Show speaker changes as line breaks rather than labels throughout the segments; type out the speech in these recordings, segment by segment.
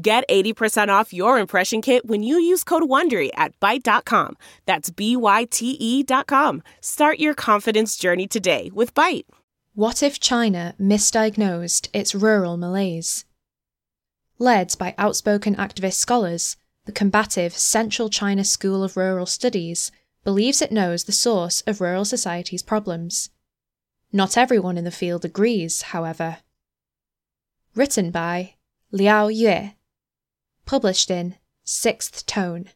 Get 80% off your impression kit when you use code WONDERY at Byte.com. That's B-Y-T-E dot com. Start your confidence journey today with Byte.
What if China misdiagnosed its rural malaise? Led by outspoken activist scholars, the combative Central China School of Rural Studies believes it knows the source of rural society's problems. Not everyone in the field agrees, however. Written by Liao Yue published in Sixth Tone,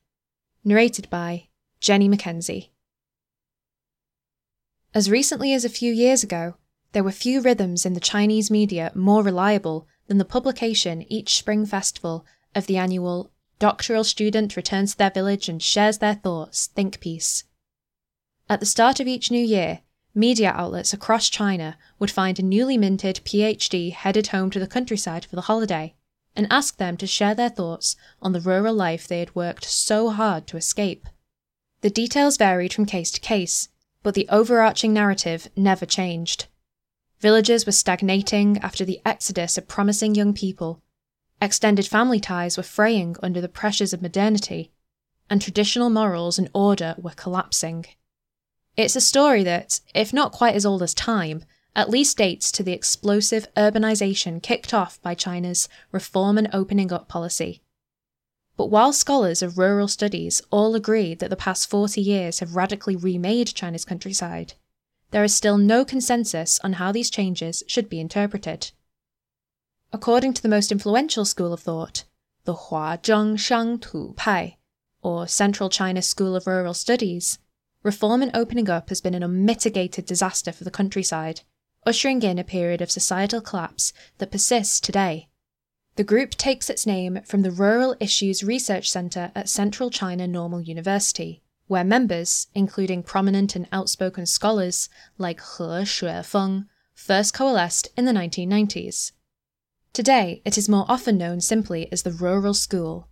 narrated by Jenny McKenzie. As recently as a few years ago, there were few rhythms in the Chinese media more reliable than the publication each spring festival of the annual Doctoral Student Returns to Their Village and Shares Their Thoughts think piece. At the start of each new year, media outlets across China would find a newly minted PhD headed home to the countryside for the holiday and ask them to share their thoughts on the rural life they had worked so hard to escape. The details varied from case to case, but the overarching narrative never changed. Villages were stagnating after the exodus of promising young people, extended family ties were fraying under the pressures of modernity, and traditional morals and order were collapsing. It's a story that, if not quite as old as time, at least dates to the explosive urbanization kicked off by China's reform and opening up policy. But while scholars of rural studies all agree that the past 40 years have radically remade China's countryside, there is still no consensus on how these changes should be interpreted. According to the most influential school of thought, the Huazhong Xiangtu Pai, or Central China School of Rural Studies, reform and opening up has been an unmitigated disaster for the countryside ushering in a period of societal collapse that persists today. The group takes its name from the Rural Issues Research Center at Central China Normal University, where members, including prominent and outspoken scholars like He Xuefeng, first coalesced in the 1990s. Today, it is more often known simply as the Rural School.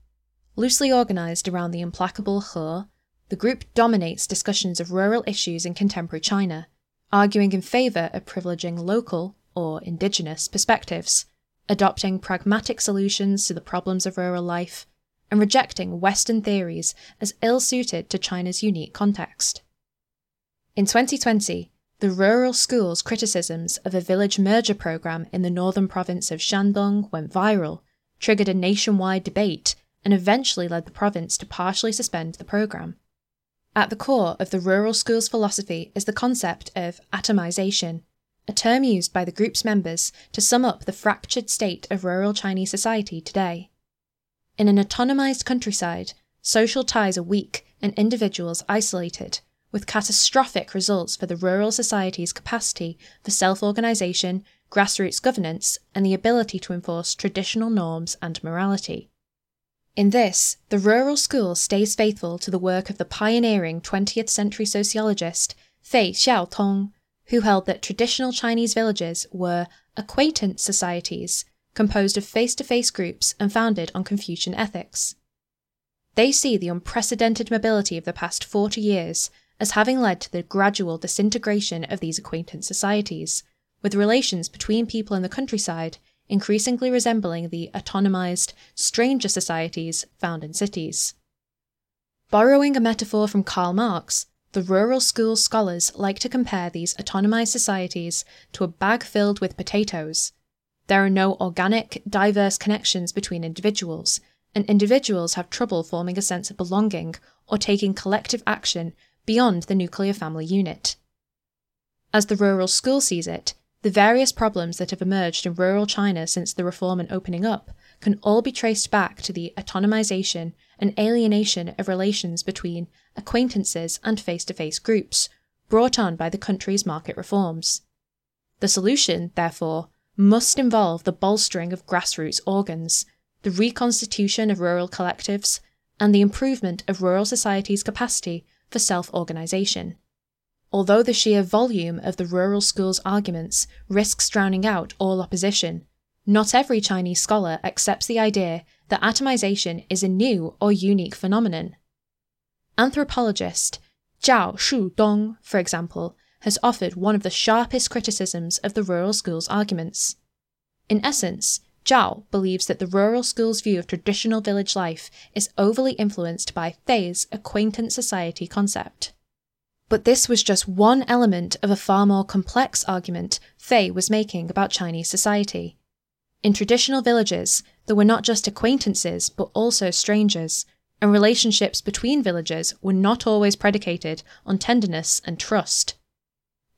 Loosely organized around the implacable He, the group dominates discussions of rural issues in contemporary China arguing in favour of privileging local, or indigenous, perspectives, adopting pragmatic solutions to the problems of rural life, and rejecting Western theories as ill suited to China's unique context. In 2020, the rural school's criticisms of a village merger program in the northern province of Shandong went viral, triggered a nationwide debate, and eventually led the province to partially suspend the program. At the core of the rural school's philosophy is the concept of atomization, a term used by the group's members to sum up the fractured state of rural Chinese society today. In an atomized countryside, social ties are weak and individuals isolated, with catastrophic results for the rural society's capacity for self organization, grassroots governance, and the ability to enforce traditional norms and morality. In this, the rural school stays faithful to the work of the pioneering 20th century sociologist Fei Xiaotong, who held that traditional Chinese villages were acquaintance societies composed of face to face groups and founded on Confucian ethics. They see the unprecedented mobility of the past 40 years as having led to the gradual disintegration of these acquaintance societies, with relations between people in the countryside increasingly resembling the atomized, stranger societies found in cities. Borrowing a metaphor from Karl Marx, the rural school scholars like to compare these atomized societies to a bag filled with potatoes. There are no organic, diverse connections between individuals, and individuals have trouble forming a sense of belonging or taking collective action beyond the nuclear family unit. As the rural school sees it, the various problems that have emerged in rural China since the reform and opening up can all be traced back to the atomization and alienation of relations between acquaintances and face to face groups brought on by the country's market reforms. The solution, therefore, must involve the bolstering of grassroots organs, the reconstitution of rural collectives, and the improvement of rural society's capacity for self organisation. Although the sheer volume of the rural school's arguments risks drowning out all opposition, not every Chinese scholar accepts the idea that atomization is a new or unique phenomenon. Anthropologist Zhao Xudong, for example, has offered one of the sharpest criticisms of the rural school's arguments. In essence, Zhao believes that the rural school's view of traditional village life is overly influenced by Fei's acquaintance society concept. But this was just one element of a far more complex argument Fei was making about Chinese society. In traditional villages, there were not just acquaintances, but also strangers, and relationships between villagers were not always predicated on tenderness and trust.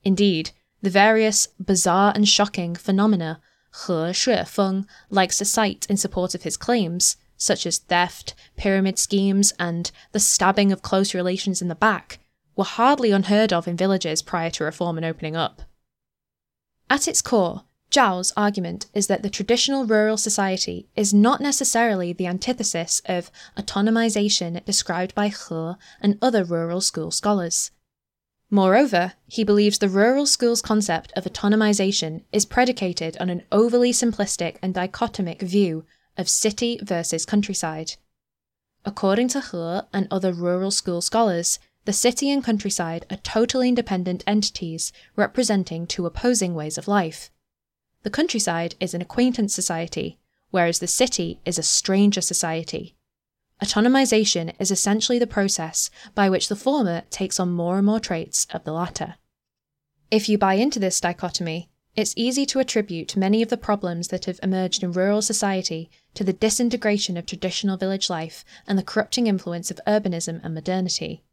Indeed, the various bizarre and shocking phenomena He Xuefeng likes to cite in support of his claims, such as theft, pyramid schemes, and the stabbing of close relations in the back, were hardly unheard of in villages prior to reform and opening up. At its core, Zhao's argument is that the traditional rural society is not necessarily the antithesis of atomization described by He and other rural school scholars. Moreover, he believes the rural school's concept of atomization is predicated on an overly simplistic and dichotomic view of city versus countryside. According to He and other rural school scholars, the city and countryside are totally independent entities representing two opposing ways of life. The countryside is an acquaintance society, whereas the city is a stranger society. Atomization is essentially the process by which the former takes on more and more traits of the latter. If you buy into this dichotomy, it's easy to attribute many of the problems that have emerged in rural society to the disintegration of traditional village life and the corrupting influence of urbanism and modernity.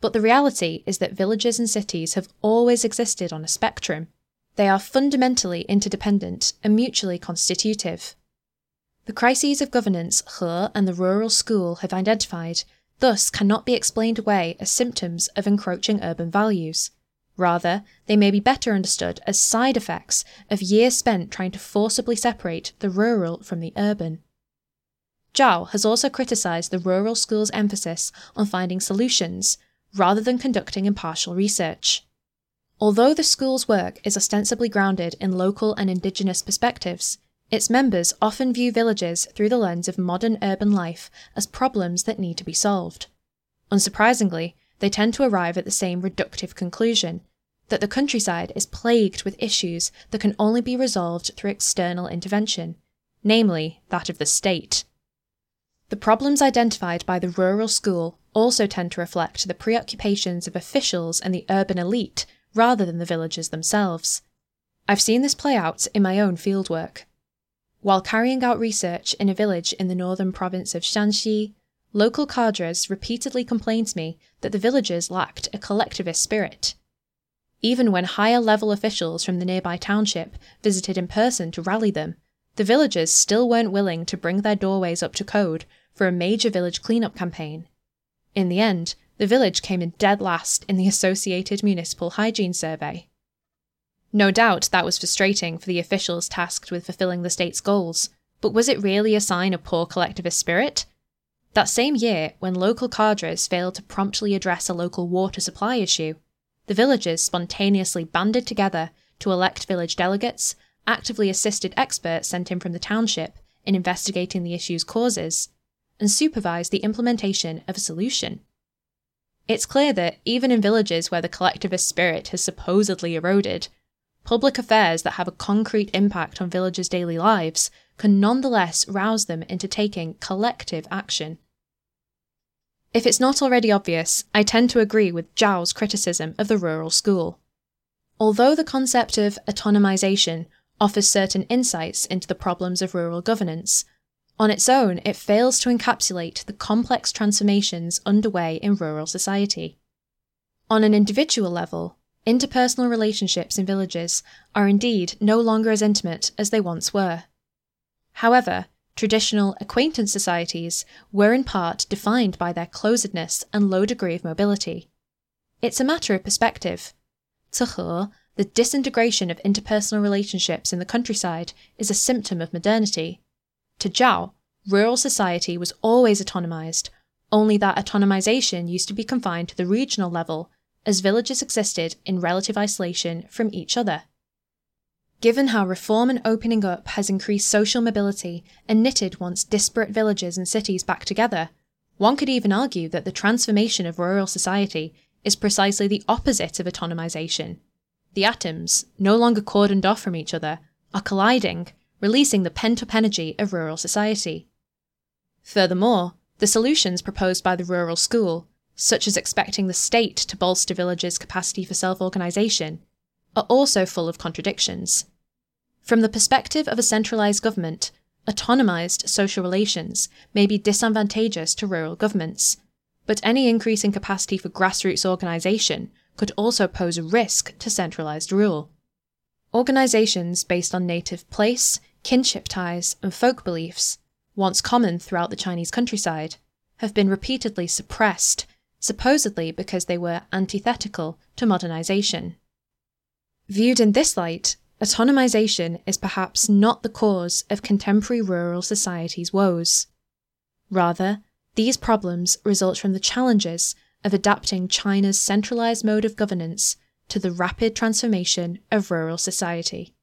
But the reality is that villages and cities have always existed on a spectrum. They are fundamentally interdependent and mutually constitutive. The crises of governance He and the rural school have identified thus cannot be explained away as symptoms of encroaching urban values. Rather, they may be better understood as side effects of years spent trying to forcibly separate the rural from the urban. Zhao has also criticised the rural school's emphasis on finding solutions rather than conducting impartial research. Although the school's work is ostensibly grounded in local and indigenous perspectives, its members often view villages through the lens of modern urban life as problems that need to be solved. Unsurprisingly, they tend to arrive at the same reductive conclusion that the countryside is plagued with issues that can only be resolved through external intervention, namely that of the state. The problems identified by the rural school also tend to reflect the preoccupations of officials and the urban elite rather than the villagers themselves. I've seen this play out in my own fieldwork. While carrying out research in a village in the northern province of Shanxi, local cadres repeatedly complained to me that the villagers lacked a collectivist spirit. Even when higher level officials from the nearby township visited in person to rally them, the villagers still weren't willing to bring their doorways up to code for a major village cleanup campaign. In the end, the village came in dead last in the Associated Municipal Hygiene Survey. No doubt that was frustrating for the officials tasked with fulfilling the state's goals, but was it really a sign of poor collectivist spirit? That same year, when local cadres failed to promptly address a local water supply issue, the villagers spontaneously banded together to elect village delegates, actively assisted experts sent in from the township in investigating the issue's causes, and supervise the implementation of a solution. It's clear that even in villages where the collectivist spirit has supposedly eroded, public affairs that have a concrete impact on villagers' daily lives can nonetheless rouse them into taking collective action. If it's not already obvious, I tend to agree with Zhao's criticism of the rural school. Although the concept of atomization offers certain insights into the problems of rural governance, on its own, it fails to encapsulate the complex transformations underway in rural society. On an individual level, interpersonal relationships in villages are indeed no longer as intimate as they once were. However, traditional acquaintance societies were in part defined by their closedness and low degree of mobility. It's a matter of perspective. He, the disintegration of interpersonal relationships in the countryside is a symptom of modernity, to Zhao, rural society was always atomized, only that atomization used to be confined to the regional level, as villages existed in relative isolation from each other. Given how reform and opening up has increased social mobility and knitted once disparate villages and cities back together, one could even argue that the transformation of rural society is precisely the opposite of atomization. The atoms, no longer cordoned off from each other, are colliding, releasing the pent up energy of rural society. Furthermore, the solutions proposed by the rural school, such as expecting the state to bolster villages' capacity for self organisation, are also full of contradictions. From the perspective of a centralised government, atomised social relations may be disadvantageous to rural governments, but any increase in capacity for grassroots organisation could also pose a risk to centralised rule. Organisations based on native place, kinship ties, and folk beliefs, once common throughout the Chinese countryside, have been repeatedly suppressed, supposedly because they were antithetical to modernization. Viewed in this light, atomization is perhaps not the cause of contemporary rural society's woes. Rather, these problems result from the challenges of adapting China's centralized mode of governance to the rapid transformation of rural society.